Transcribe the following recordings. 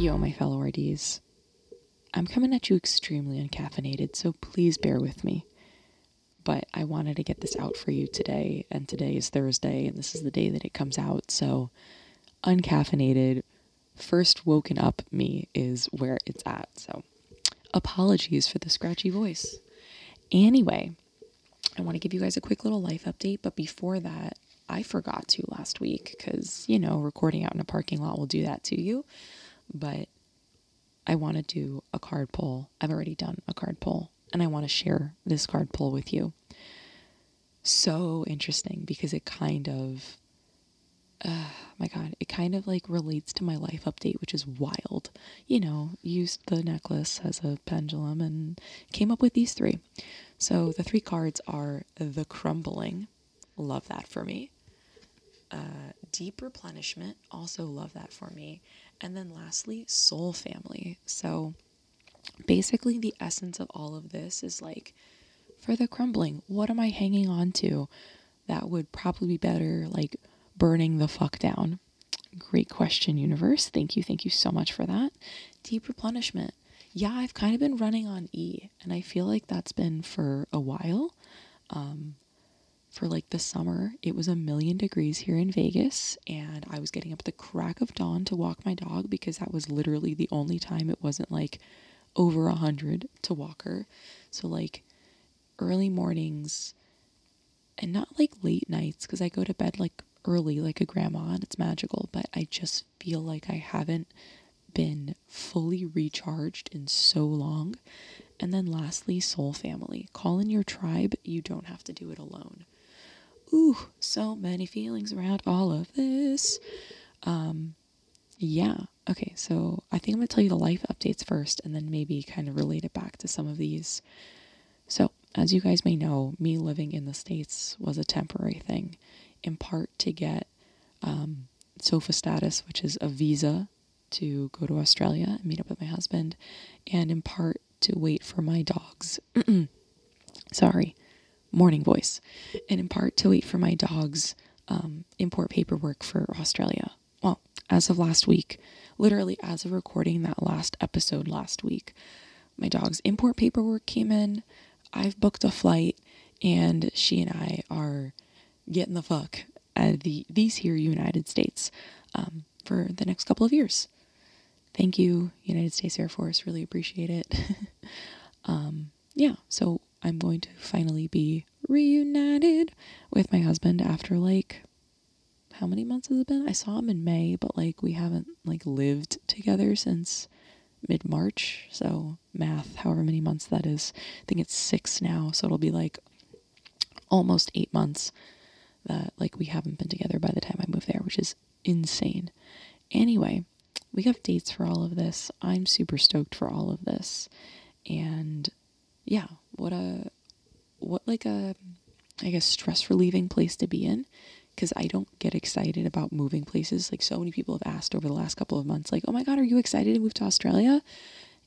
Yo, my fellow RDs. I'm coming at you extremely uncaffeinated, so please bear with me. But I wanted to get this out for you today, and today is Thursday, and this is the day that it comes out, so uncaffeinated, first woken up me is where it's at. So apologies for the scratchy voice. Anyway, I want to give you guys a quick little life update, but before that, I forgot to last week because, you know, recording out in a parking lot will do that to you. But I want to do a card pull. I've already done a card pull, and I want to share this card pull with you. So interesting because it kind of uh, my god, it kind of like relates to my life update, which is wild. You know, used the necklace as a pendulum and came up with these three. So the three cards are the crumbling, love that for me. Uh, deep replenishment, also love that for me. And then lastly, soul family. So basically, the essence of all of this is like, for the crumbling, what am I hanging on to that would probably be better, like burning the fuck down? Great question, universe. Thank you. Thank you so much for that. Deep replenishment. Yeah, I've kind of been running on E, and I feel like that's been for a while. Um, for like the summer, it was a million degrees here in Vegas, and I was getting up at the crack of dawn to walk my dog because that was literally the only time it wasn't like over a hundred to walk her. So, like, early mornings and not like late nights because I go to bed like early like a grandma and it's magical, but I just feel like I haven't been fully recharged in so long. And then lastly, soul family. Call in your tribe. You don't have to do it alone. Ooh, so many feelings around all of this. Um, yeah. Okay, so I think I'm going to tell you the life updates first and then maybe kind of relate it back to some of these. So, as you guys may know, me living in the States was a temporary thing in part to get um, SOFA status, which is a visa to go to Australia and meet up with my husband, and in part to wait for my dog's. sorry, morning voice, and in part to wait for my dog's um, import paperwork for Australia. Well, as of last week, literally as of recording that last episode last week, my dog's import paperwork came in. I've booked a flight, and she and I are getting the fuck out of the these here United States um, for the next couple of years. Thank you, United States Air Force. Really appreciate it. um, yeah, so I'm going to finally be reunited with my husband after like how many months has it been? I saw him in May, but like we haven't like lived together since mid March. So math, however many months that is. I think it's six now, so it'll be like almost eight months that like we haven't been together by the time I move there, which is insane. Anyway, we have dates for all of this. I'm super stoked for all of this. And yeah, what a what like a I guess stress relieving place to be in because I don't get excited about moving places. Like so many people have asked over the last couple of months like, "Oh my god, are you excited to move to Australia?"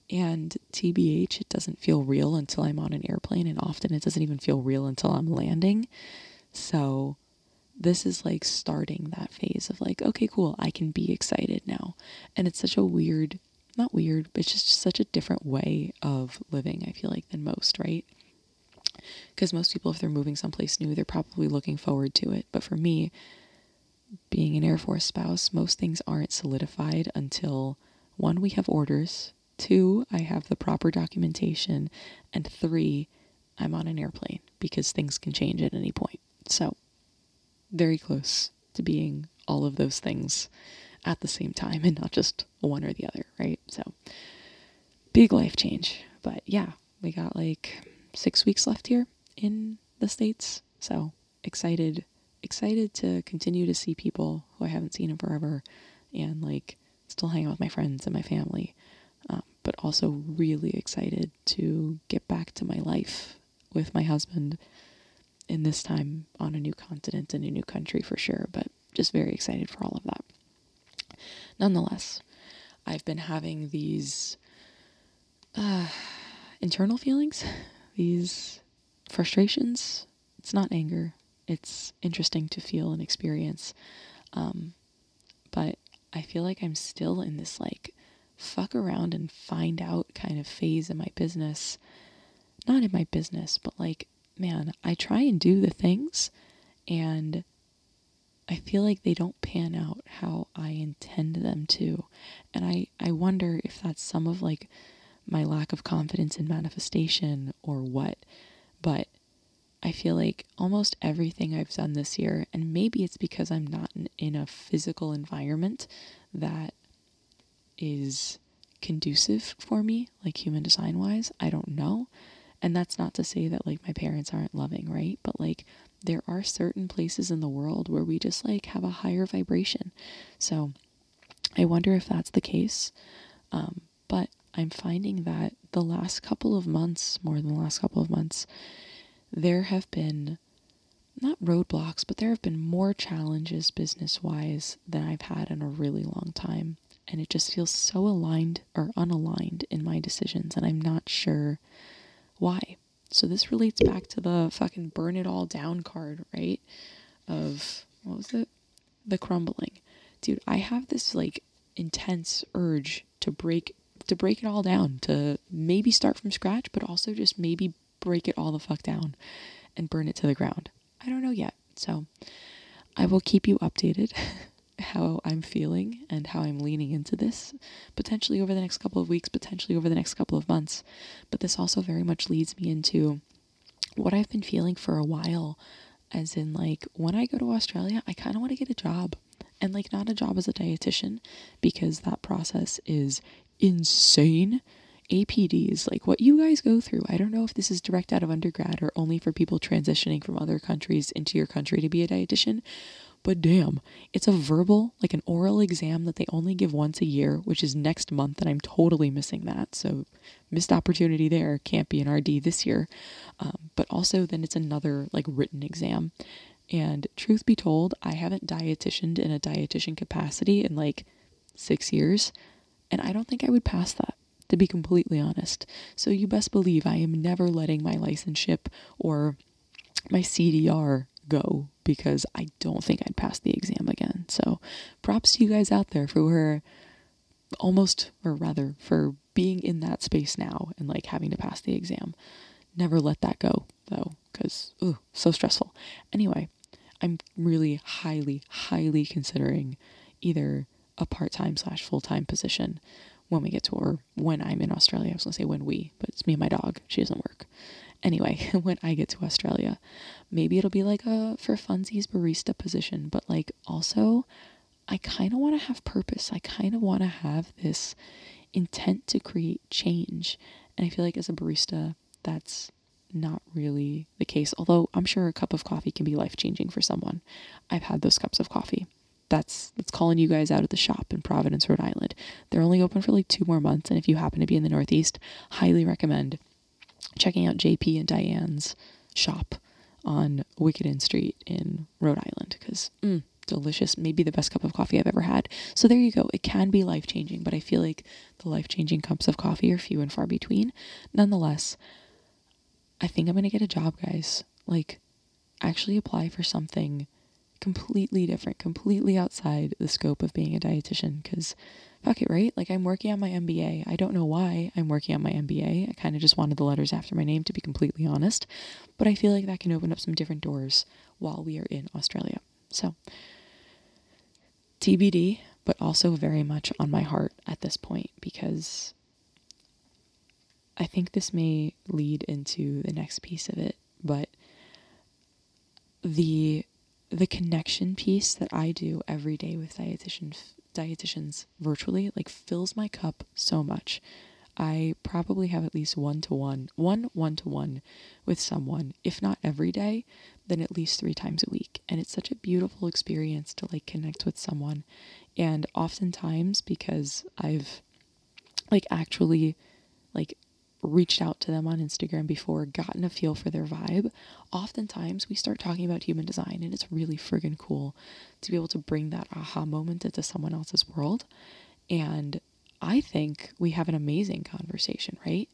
And TBH, it doesn't feel real until I'm on an airplane and often it doesn't even feel real until I'm landing. So this is like starting that phase of like, okay, cool, I can be excited now. And it's such a weird, not weird, but it's just such a different way of living, I feel like, than most, right? Because most people, if they're moving someplace new, they're probably looking forward to it. But for me, being an Air Force spouse, most things aren't solidified until one, we have orders, two, I have the proper documentation, and three, I'm on an airplane because things can change at any point. So, very close to being all of those things at the same time and not just one or the other, right? So, big life change. But yeah, we got like six weeks left here in the States. So, excited, excited to continue to see people who I haven't seen in forever and like still hang out with my friends and my family. Um, but also really excited to get back to my life with my husband in this time on a new continent and a new country for sure, but just very excited for all of that. Nonetheless, I've been having these uh, internal feelings, these frustrations. It's not anger, it's interesting to feel and experience. Um, but I feel like I'm still in this like fuck around and find out kind of phase in my business. Not in my business, but like, man, I try and do the things and I feel like they don't pan out how I intend them to. And I, I wonder if that's some of like my lack of confidence in manifestation or what. But I feel like almost everything I've done this year, and maybe it's because I'm not in, in a physical environment that is conducive for me, like human design wise. I don't know. And that's not to say that like my parents aren't loving, right? But like there are certain places in the world where we just like have a higher vibration. So I wonder if that's the case. Um, but I'm finding that the last couple of months, more than the last couple of months, there have been not roadblocks, but there have been more challenges business wise than I've had in a really long time. And it just feels so aligned or unaligned in my decisions, and I'm not sure why. So this relates back to the fucking burn it all down card, right? Of what was it? The crumbling. Dude, I have this like intense urge to break to break it all down, to maybe start from scratch, but also just maybe break it all the fuck down and burn it to the ground. I don't know yet. So I will keep you updated how I'm feeling and how I'm leaning into this, potentially over the next couple of weeks, potentially over the next couple of months. But this also very much leads me into what I've been feeling for a while, as in, like, when I go to Australia, I kind of want to get a job. And, like, not a job as a dietitian, because that process is insane. APDs, like what you guys go through. I don't know if this is direct out of undergrad or only for people transitioning from other countries into your country to be a dietitian, but damn, it's a verbal, like an oral exam that they only give once a year, which is next month, and I'm totally missing that. So, missed opportunity there. Can't be an RD this year. Um, but also, then it's another like written exam. And truth be told, I haven't dietitianed in a dietitian capacity in like six years, and I don't think I would pass that to be completely honest. So you best believe I am never letting my licenseship or my CDR go because I don't think I'd pass the exam again. So props to you guys out there for almost, or rather, for being in that space now and like having to pass the exam. Never let that go though, because, ooh, so stressful. Anyway, I'm really highly, highly considering either a part time slash full time position when we get to, or when I'm in Australia. I was gonna say when we, but it's me and my dog. She doesn't work. Anyway, when I get to Australia, maybe it'll be like a for funsies barista position, but like also, I kind of want to have purpose. I kind of want to have this intent to create change. And I feel like as a barista, that's not really the case. Although I'm sure a cup of coffee can be life changing for someone. I've had those cups of coffee that's that's calling you guys out of the shop in Providence, Rhode Island. They're only open for like two more months, and if you happen to be in the Northeast, highly recommend checking out JP and Diane's shop on Wickenden Street in Rhode Island because mm, delicious, maybe the best cup of coffee I've ever had. So there you go. It can be life changing, but I feel like the life changing cups of coffee are few and far between. Nonetheless, I think I'm gonna get a job, guys. Like, actually apply for something completely different, completely outside the scope of being a dietitian because fuck it, right? Like I'm working on my MBA. I don't know why I'm working on my MBA. I kind of just wanted the letters after my name to be completely honest, but I feel like that can open up some different doors while we are in Australia. So TBD, but also very much on my heart at this point because I think this may lead into the next piece of it, but the the connection piece that I do every day with dietitians dietitians virtually like fills my cup so much. I probably have at least one to one, one one to one with someone, if not every day, then at least three times a week. And it's such a beautiful experience to like connect with someone. And oftentimes, because I've like actually like reached out to them on Instagram before, gotten a feel for their vibe, oftentimes we start talking about human design, and it's really friggin' cool to be able to bring that aha moment into someone else's world. And I think we have an amazing conversation, right?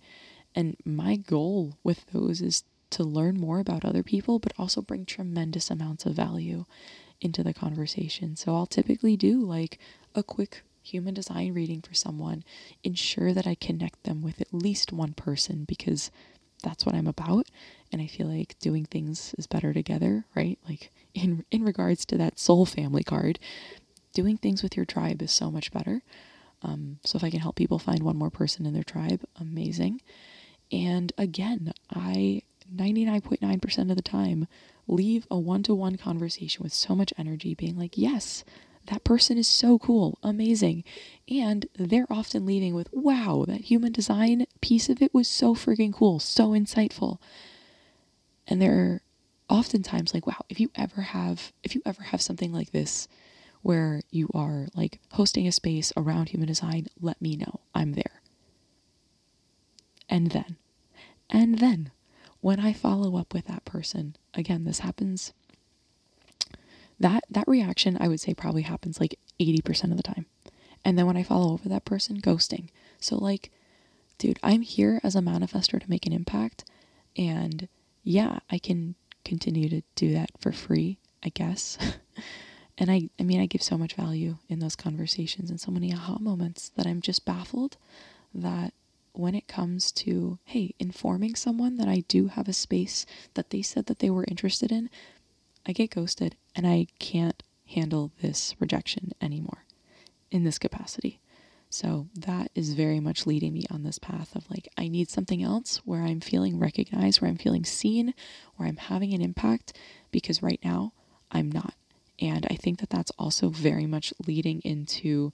And my goal with those is to learn more about other people, but also bring tremendous amounts of value into the conversation. So I'll typically do like a quick human design reading for someone, ensure that I connect them with at least one person because that's what I'm about and I feel like doing things is better together, right? Like in in regards to that soul family card, doing things with your tribe is so much better. Um, so if I can help people find one more person in their tribe, amazing. And again, I 99.9% of the time leave a one-to-one conversation with so much energy being like, "Yes, that person is so cool, amazing. And they're often leaving with, wow, that human design piece of it was so freaking cool, so insightful. And they're oftentimes like, wow, if you ever have, if you ever have something like this where you are like hosting a space around human design, let me know. I'm there. And then, and then when I follow up with that person, again, this happens that that reaction I would say probably happens like 80% of the time. And then when I follow over that person, ghosting. So like, dude, I'm here as a manifester to make an impact and yeah, I can continue to do that for free, I guess. and I I mean, I give so much value in those conversations and so many aha moments that I'm just baffled that when it comes to, hey, informing someone that I do have a space that they said that they were interested in, I get ghosted and I can't handle this rejection anymore in this capacity. So that is very much leading me on this path of like, I need something else where I'm feeling recognized, where I'm feeling seen, where I'm having an impact, because right now I'm not. And I think that that's also very much leading into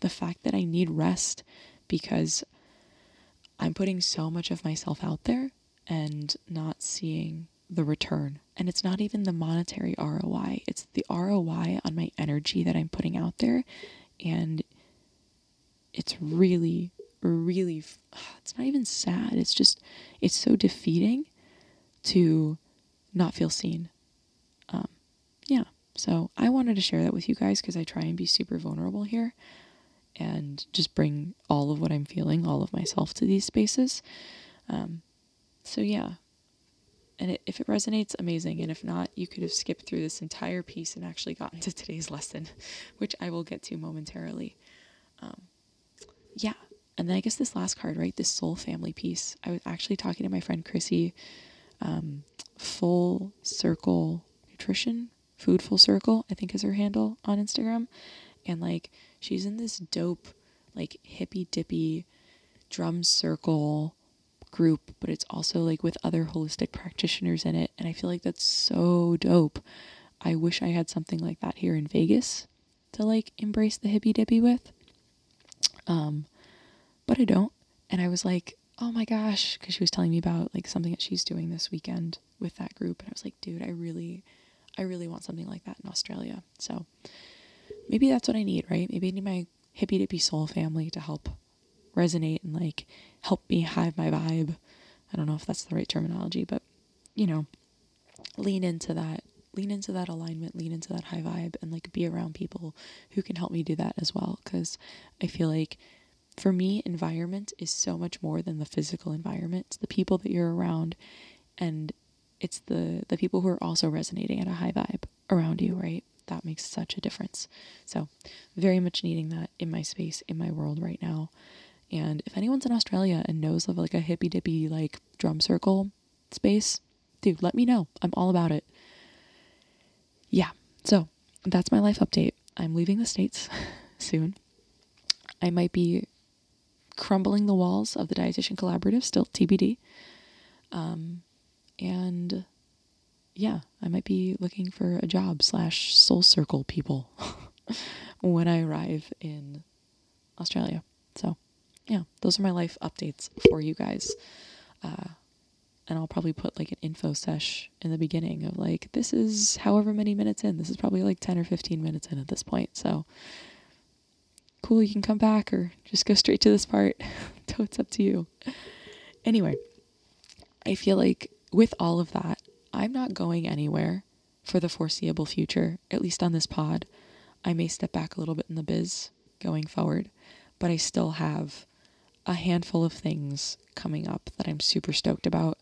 the fact that I need rest because I'm putting so much of myself out there and not seeing the return. And it's not even the monetary ROI, it's the ROI on my energy that I'm putting out there. And it's really, really, it's not even sad. It's just, it's so defeating to not feel seen. Um, yeah. So I wanted to share that with you guys because I try and be super vulnerable here and just bring all of what I'm feeling, all of myself to these spaces. Um, so yeah, and it, if it resonates, amazing. And if not, you could have skipped through this entire piece and actually gotten to today's lesson, which I will get to momentarily. Um, yeah. And then I guess this last card, right? This soul family piece. I was actually talking to my friend Chrissy, um, Full Circle Nutrition, Food Full Circle, I think is her handle on Instagram. And like, she's in this dope, like hippy dippy drum circle group, but it's also like with other holistic practitioners in it. And I feel like that's so dope. I wish I had something like that here in Vegas to like embrace the hippy dippy with. Um, but I don't. And I was like, oh my gosh, because she was telling me about like something that she's doing this weekend with that group. And I was like, dude, I really, I really want something like that in Australia. So maybe that's what I need, right? Maybe I need my hippy dippy soul family to help resonate and like help me hive my vibe. I don't know if that's the right terminology, but you know, lean into that, lean into that alignment, lean into that high vibe, and like be around people who can help me do that as well. Because I feel like for me, environment is so much more than the physical environment. It's the people that you're around, and it's the the people who are also resonating at a high vibe around you, right? That makes such a difference. So, very much needing that in my space, in my world right now. And if anyone's in Australia and knows of like a hippy dippy like drum circle space, dude, let me know. I'm all about it. Yeah. So that's my life update. I'm leaving the States soon. I might be crumbling the walls of the Dietitian Collaborative, still TBD. Um, and yeah, I might be looking for a job slash soul circle people when I arrive in Australia. So yeah, those are my life updates for you guys. Uh, and I'll probably put like an info sesh in the beginning of like, this is however many minutes in. This is probably like 10 or 15 minutes in at this point. So cool, you can come back or just go straight to this part. so it's up to you. Anyway, I feel like with all of that, I'm not going anywhere for the foreseeable future, at least on this pod. I may step back a little bit in the biz going forward, but I still have a handful of things coming up that I'm super stoked about.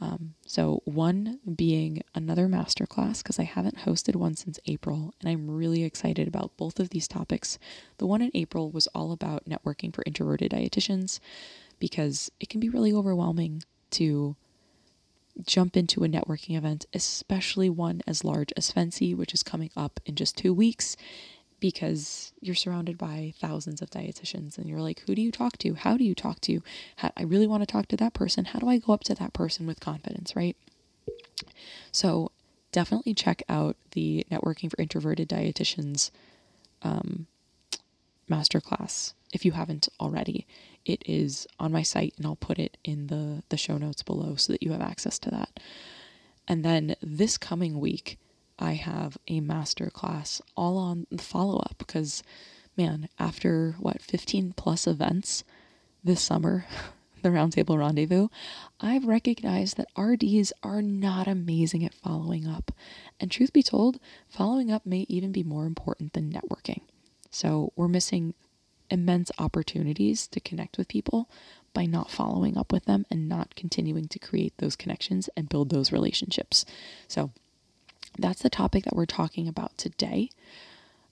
Um, so, one being another masterclass because I haven't hosted one since April, and I'm really excited about both of these topics. The one in April was all about networking for introverted dietitians because it can be really overwhelming to jump into a networking event, especially one as large as FNCE, which is coming up in just two weeks, because you're surrounded by thousands of dietitians and you're like, who do you talk to? How do you talk to? How, I really want to talk to that person. How do I go up to that person with confidence, right? So definitely check out the Networking for Introverted Dietitians um, masterclass if you haven't already. It is on my site and I'll put it in the, the show notes below so that you have access to that. And then this coming week, I have a master class all on the follow up because, man, after what, 15 plus events this summer, the Roundtable Rendezvous, I've recognized that RDs are not amazing at following up. And truth be told, following up may even be more important than networking. So we're missing immense opportunities to connect with people by not following up with them and not continuing to create those connections and build those relationships. So, that's the topic that we're talking about today.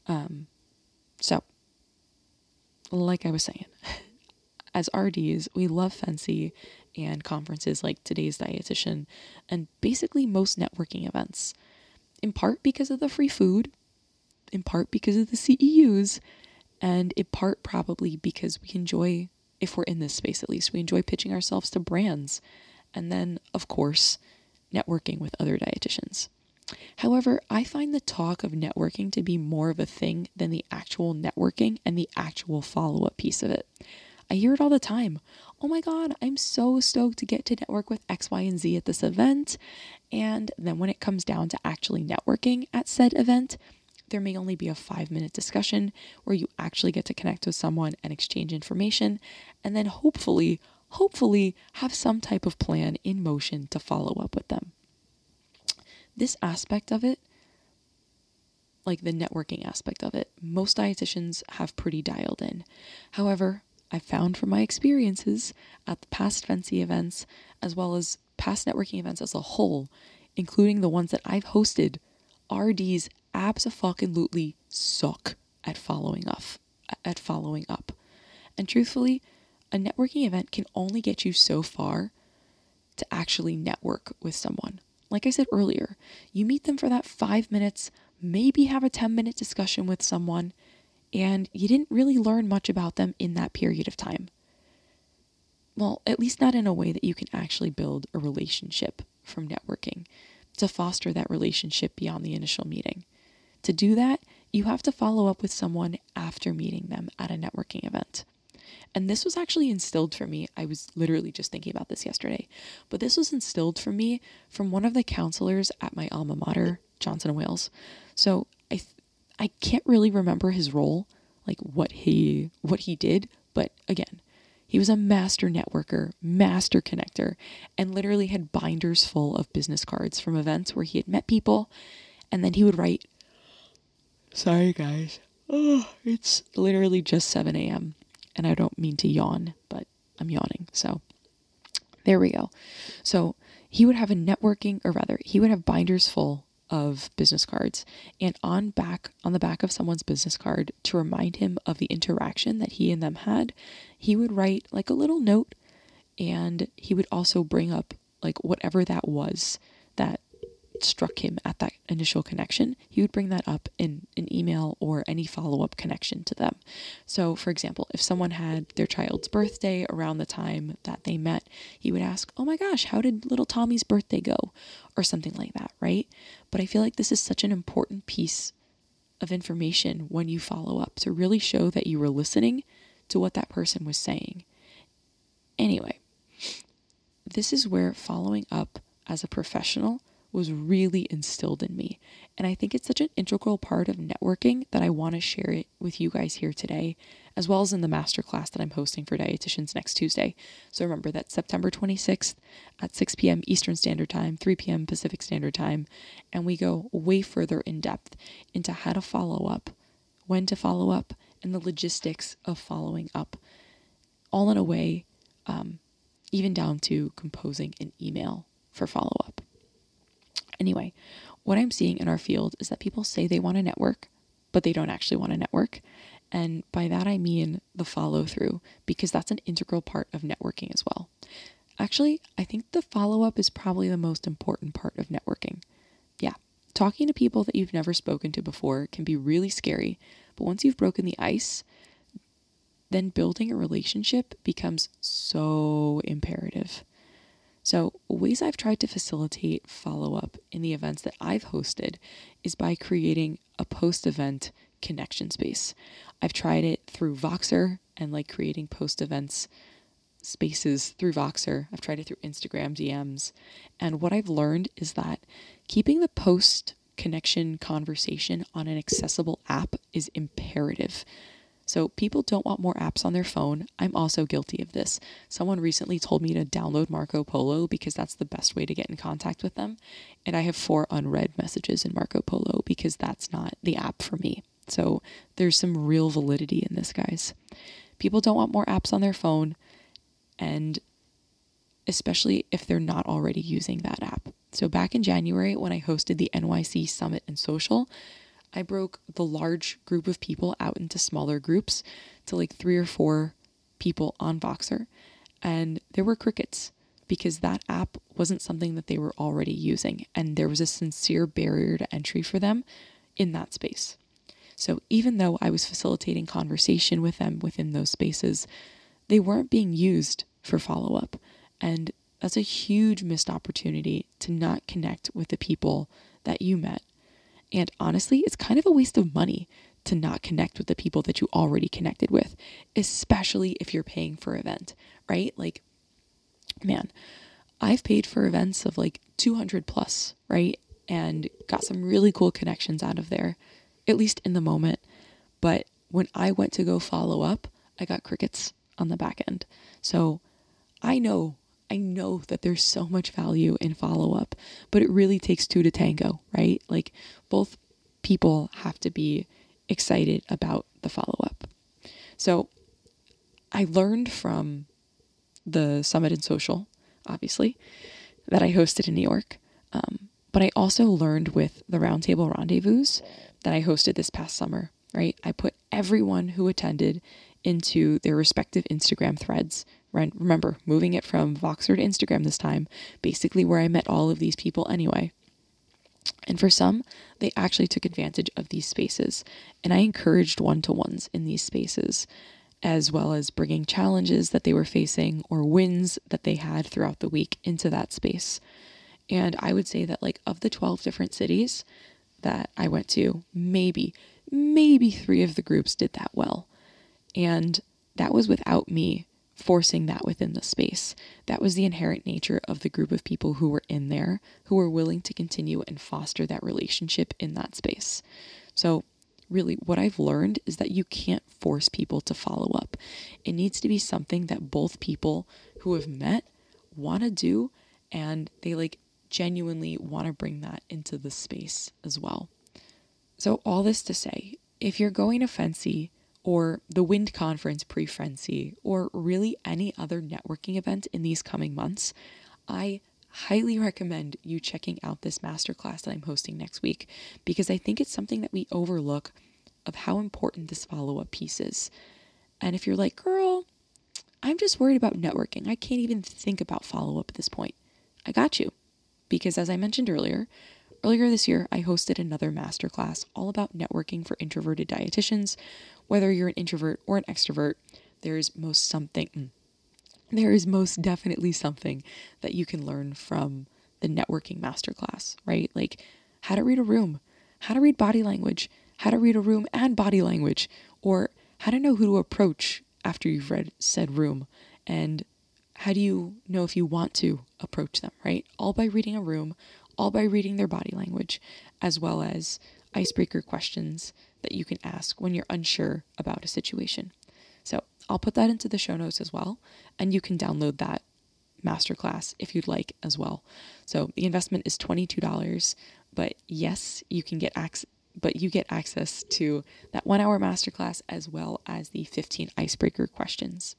Um, so, like I was saying, as RDs, we love FNCE and conferences like today's dietitian and basically most networking events, in part because of the free food, in part because of the CEUs, and in part probably because we enjoy, if we're in this space at least, we enjoy pitching ourselves to brands. And then, of course, networking with other dietitians. However, I find the talk of networking to be more of a thing than the actual networking and the actual follow up piece of it. I hear it all the time. Oh my God, I'm so stoked to get to network with X, Y, and Z at this event. And then when it comes down to actually networking at said event, there may only be a five minute discussion where you actually get to connect with someone and exchange information, and then hopefully, hopefully, have some type of plan in motion to follow up with them this aspect of it, like the networking aspect of it, most dietitians have pretty dialed in. However, I've found from my experiences at the past FNCE events, as well as past networking events as a whole, including the ones that I've hosted, RDs absolutely suck at following up. At following up. And truthfully, a networking event can only get you so far to actually network with someone. Like I said earlier, you meet them for that five minutes, maybe have a 10 minute discussion with someone, and you didn't really learn much about them in that period of time. Well, at least not in a way that you can actually build a relationship from networking to foster that relationship beyond the initial meeting. To do that, you have to follow up with someone after meeting them at a networking event. And this was actually instilled for me. I was literally just thinking about this yesterday, but this was instilled for me from one of the counselors at my alma mater, Johnson and Wales. So I, I can't really remember his role, like what he what he did, but again, he was a master networker, master connector, and literally had binders full of business cards from events where he had met people, and then he would write. Sorry, guys. Oh, it's literally just 7 a.m and I don't mean to yawn, but I'm yawning. So there we go. So he would have a networking, or rather, he would have binders full of business cards and on back on the back of someone's business card to remind him of the interaction that he and them had he would write like a little note and he would also bring up like whatever that was that struck him at that initial connection, he would bring that up in an email or any follow up connection to them. So, for example, if someone had their child's birthday around the time that they met, he would ask, Oh my gosh, how did little Tommy's birthday go? Or something like that, right? But I feel like this is such an important piece of information when you follow up to really show that you were listening to what that person was saying. Anyway, this is where following up as a professional was really instilled in me. And I think it's such an integral part of networking that I want to share it with you guys here today, as well as in the masterclass that I'm hosting for dietitians next Tuesday. So remember that September 26th at 6 p.m. Eastern Standard Time, 3 p.m. Pacific Standard Time, and we go way further in depth into how to follow up, when to follow up, and the logistics of following up, all in a way, um, even down to composing an email for follow up. Anyway, what I'm seeing in our field is that people say they want to network, but they don't actually want to network. And by that, I mean the follow through, because that's an integral part of networking as well. Actually, I think the follow up is probably the most important part of networking. Yeah, talking to people that you've never spoken to before can be really scary, but once you've broken the ice, then building a relationship becomes so imperative. So, ways I've tried to facilitate follow up in the events that I've hosted is by creating a post event connection space. I've tried it through Voxer and like creating post events spaces through Voxer. I've tried it through Instagram DMs. And what I've learned is that keeping the post connection conversation on an accessible app is imperative. So, people don't want more apps on their phone. I'm also guilty of this. Someone recently told me to download Marco Polo because that's the best way to get in contact with them. And I have four unread messages in Marco Polo because that's not the app for me. So, there's some real validity in this, guys. People don't want more apps on their phone, and especially if they're not already using that app. So, back in January, when I hosted the NYC Summit and Social, I broke the large group of people out into smaller groups to like three or four people on Voxer. And there were crickets because that app wasn't something that they were already using. And there was a sincere barrier to entry for them in that space. So even though I was facilitating conversation with them within those spaces, they weren't being used for follow up. And that's a huge missed opportunity to not connect with the people that you met and honestly, it's kind of a waste of money to not connect with the people that you already connected with, especially if you're paying for event, right? Like, man, I've paid for events of like 200 plus, right? And got some really cool connections out of there, at least in the moment. But when I went to go follow up, I got crickets on the back end. So I know I know that there's so much value in follow up, but it really takes two to tango, right? Like both people have to be excited about the follow up. So I learned from the Summit and Social, obviously, that I hosted in New York. Um, but I also learned with the Roundtable Rendezvous that I hosted this past summer, right? I put everyone who attended into their respective Instagram threads remember moving it from Voxer to Instagram this time, basically where I met all of these people anyway. And for some, they actually took advantage of these spaces, and I encouraged one to ones in these spaces, as well as bringing challenges that they were facing or wins that they had throughout the week into that space. And I would say that, like, of the 12 different cities that I went to, maybe, maybe three of the groups did that well. And that was without me forcing that within the space. That was the inherent nature of the group of people who were in there, who were willing to continue and foster that relationship in that space. So, really, what I've learned is that you can't force people to follow up. It needs to be something that both people who have met want to do and they like genuinely want to bring that into the space as well. So, all this to say, if you're going to FNCE, or the Wind Conference pre Frenzy, or really any other networking event in these coming months, I highly recommend you checking out this masterclass that I'm hosting next week because I think it's something that we overlook of how important this follow up piece is. And if you're like, girl, I'm just worried about networking, I can't even think about follow up at this point, I got you. Because as I mentioned earlier, Earlier this year, I hosted another masterclass all about networking for introverted dietitians. Whether you're an introvert or an extrovert, there is most something mm, there is most definitely something that you can learn from the networking masterclass, right? Like how to read a room, how to read body language, how to read a room and body language, or how to know who to approach after you've read said room, and how do you know if you want to approach them, right? All by reading a room, all by reading their body language, as well as icebreaker questions that you can ask when you're unsure about a situation. So I'll put that into the show notes as well, and you can download that masterclass if you'd like as well. So the investment is $22, but yes, you can get access but you get access to that 1 hour masterclass as well as the 15 icebreaker questions.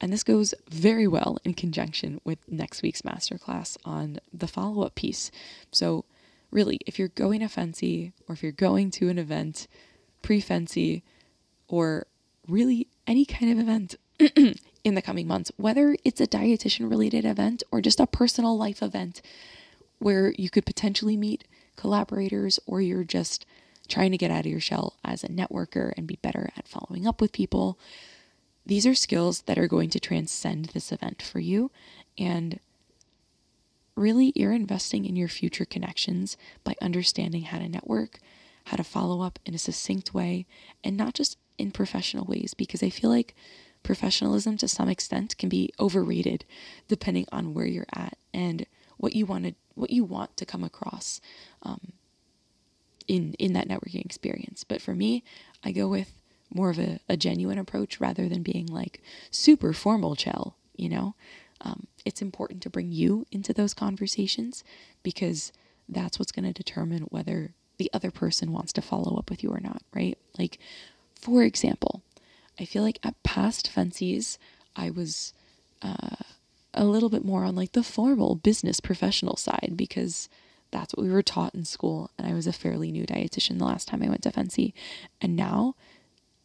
And this goes very well in conjunction with next week's masterclass on the follow up piece. So, really, if you're going to FNCE or if you're going to an event pre FNCE or really any kind of event in the coming months, whether it's a dietitian related event or just a personal life event where you could potentially meet collaborators or you're just trying to get out of your shell as a networker and be better at following up with people. These are skills that are going to transcend this event for you. And really, you're investing in your future connections by understanding how to network, how to follow up in a succinct way, and not just in professional ways, because I feel like professionalism to some extent can be overrated depending on where you're at and what you want to what you want to come across um, in in that networking experience. But for me, I go with more of a, a genuine approach rather than being like super formal chill, you know? Um, it's important to bring you into those conversations because that's what's going to determine whether the other person wants to follow up with you or not, right? Like, for example, I feel like at past FNCEs, I was uh, a little bit more on like the formal business professional side because that's what we were taught in school. And I was a fairly new dietitian the last time I went to FNCE. And now,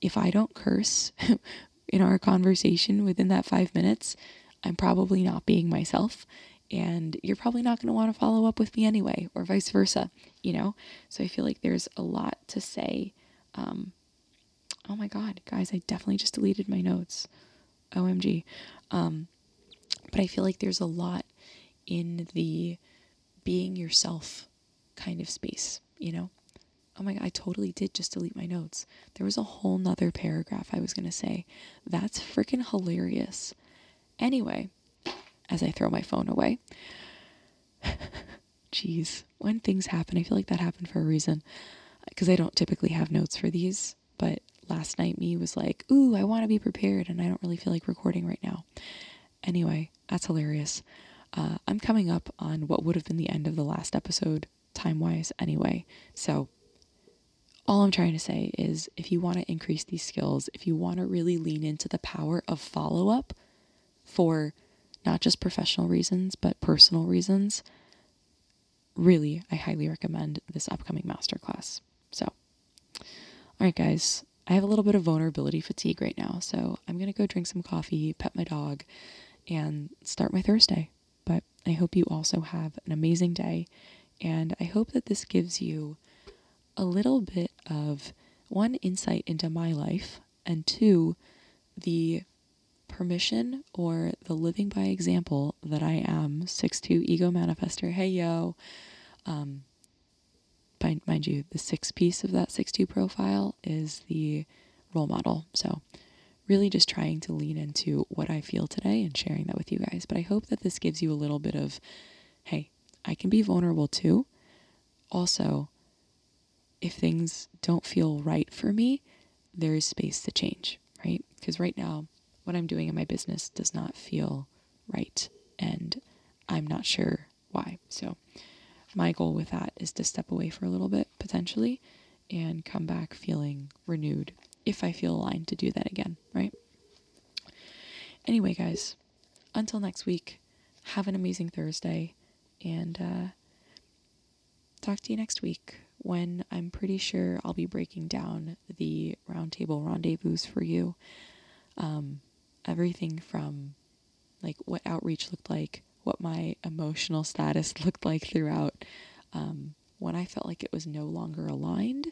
if I don't curse in our conversation within that five minutes, I'm probably not being myself. And you're probably not going to want to follow up with me anyway, or vice versa, you know? So I feel like there's a lot to say. Um, oh my God, guys, I definitely just deleted my notes. OMG. Um, but I feel like there's a lot in the being yourself kind of space, you know? Oh my God, I totally did just delete my notes. There was a whole nother paragraph I was going to say. That's freaking hilarious. Anyway, as I throw my phone away, jeez, when things happen, I feel like that happened for a reason. Because I don't typically have notes for these, but last night me was like, ooh, I want to be prepared and I don't really feel like recording right now. Anyway, that's hilarious. Uh, I'm coming up on what would have been the end of the last episode, time wise, anyway. So, all I'm trying to say is if you want to increase these skills, if you want to really lean into the power of follow up for not just professional reasons, but personal reasons, really, I highly recommend this upcoming masterclass. So, all right, guys, I have a little bit of vulnerability fatigue right now, so I'm going to go drink some coffee, pet my dog, and start my Thursday. But I hope you also have an amazing day. And I hope that this gives you a little bit of one, insight into my life, and two, the permission or the living by example that I am 6'2 ego manifester. Hey, yo. Um, mind, mind you, the sixth piece of that 6'2 profile is the role model. So really just trying to lean into what I feel today and sharing that with you guys. But I hope that this gives you a little bit of, hey, I can be vulnerable too. Also, if things don't feel right for me, there is space to change, right? Because right now, what I'm doing in my business does not feel right. And I'm not sure why. So, my goal with that is to step away for a little bit potentially and come back feeling renewed if I feel aligned to do that again, right? Anyway, guys, until next week, have an amazing Thursday and uh, talk to you next week when I'm pretty sure I'll be breaking down the roundtable rendezvous for you. Um, everything from like what outreach looked like, what my emotional status looked like throughout um, when I felt like it was no longer aligned,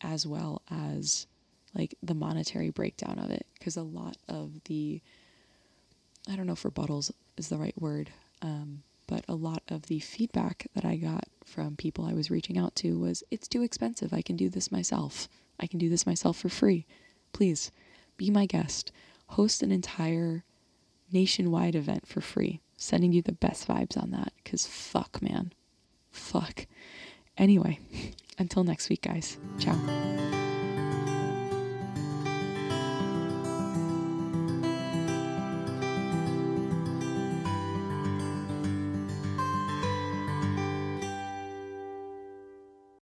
as well as like the monetary breakdown of it because a lot of the I don't know if rebuttals is the right word, um, but a lot of the feedback that I got from people I was reaching out to was it's too expensive. I can do this myself. I can do this myself for free. Please be my guest. Host an entire nationwide event for free. Sending you the best vibes on that because fuck, man. Fuck. Anyway, until next week, guys. Ciao.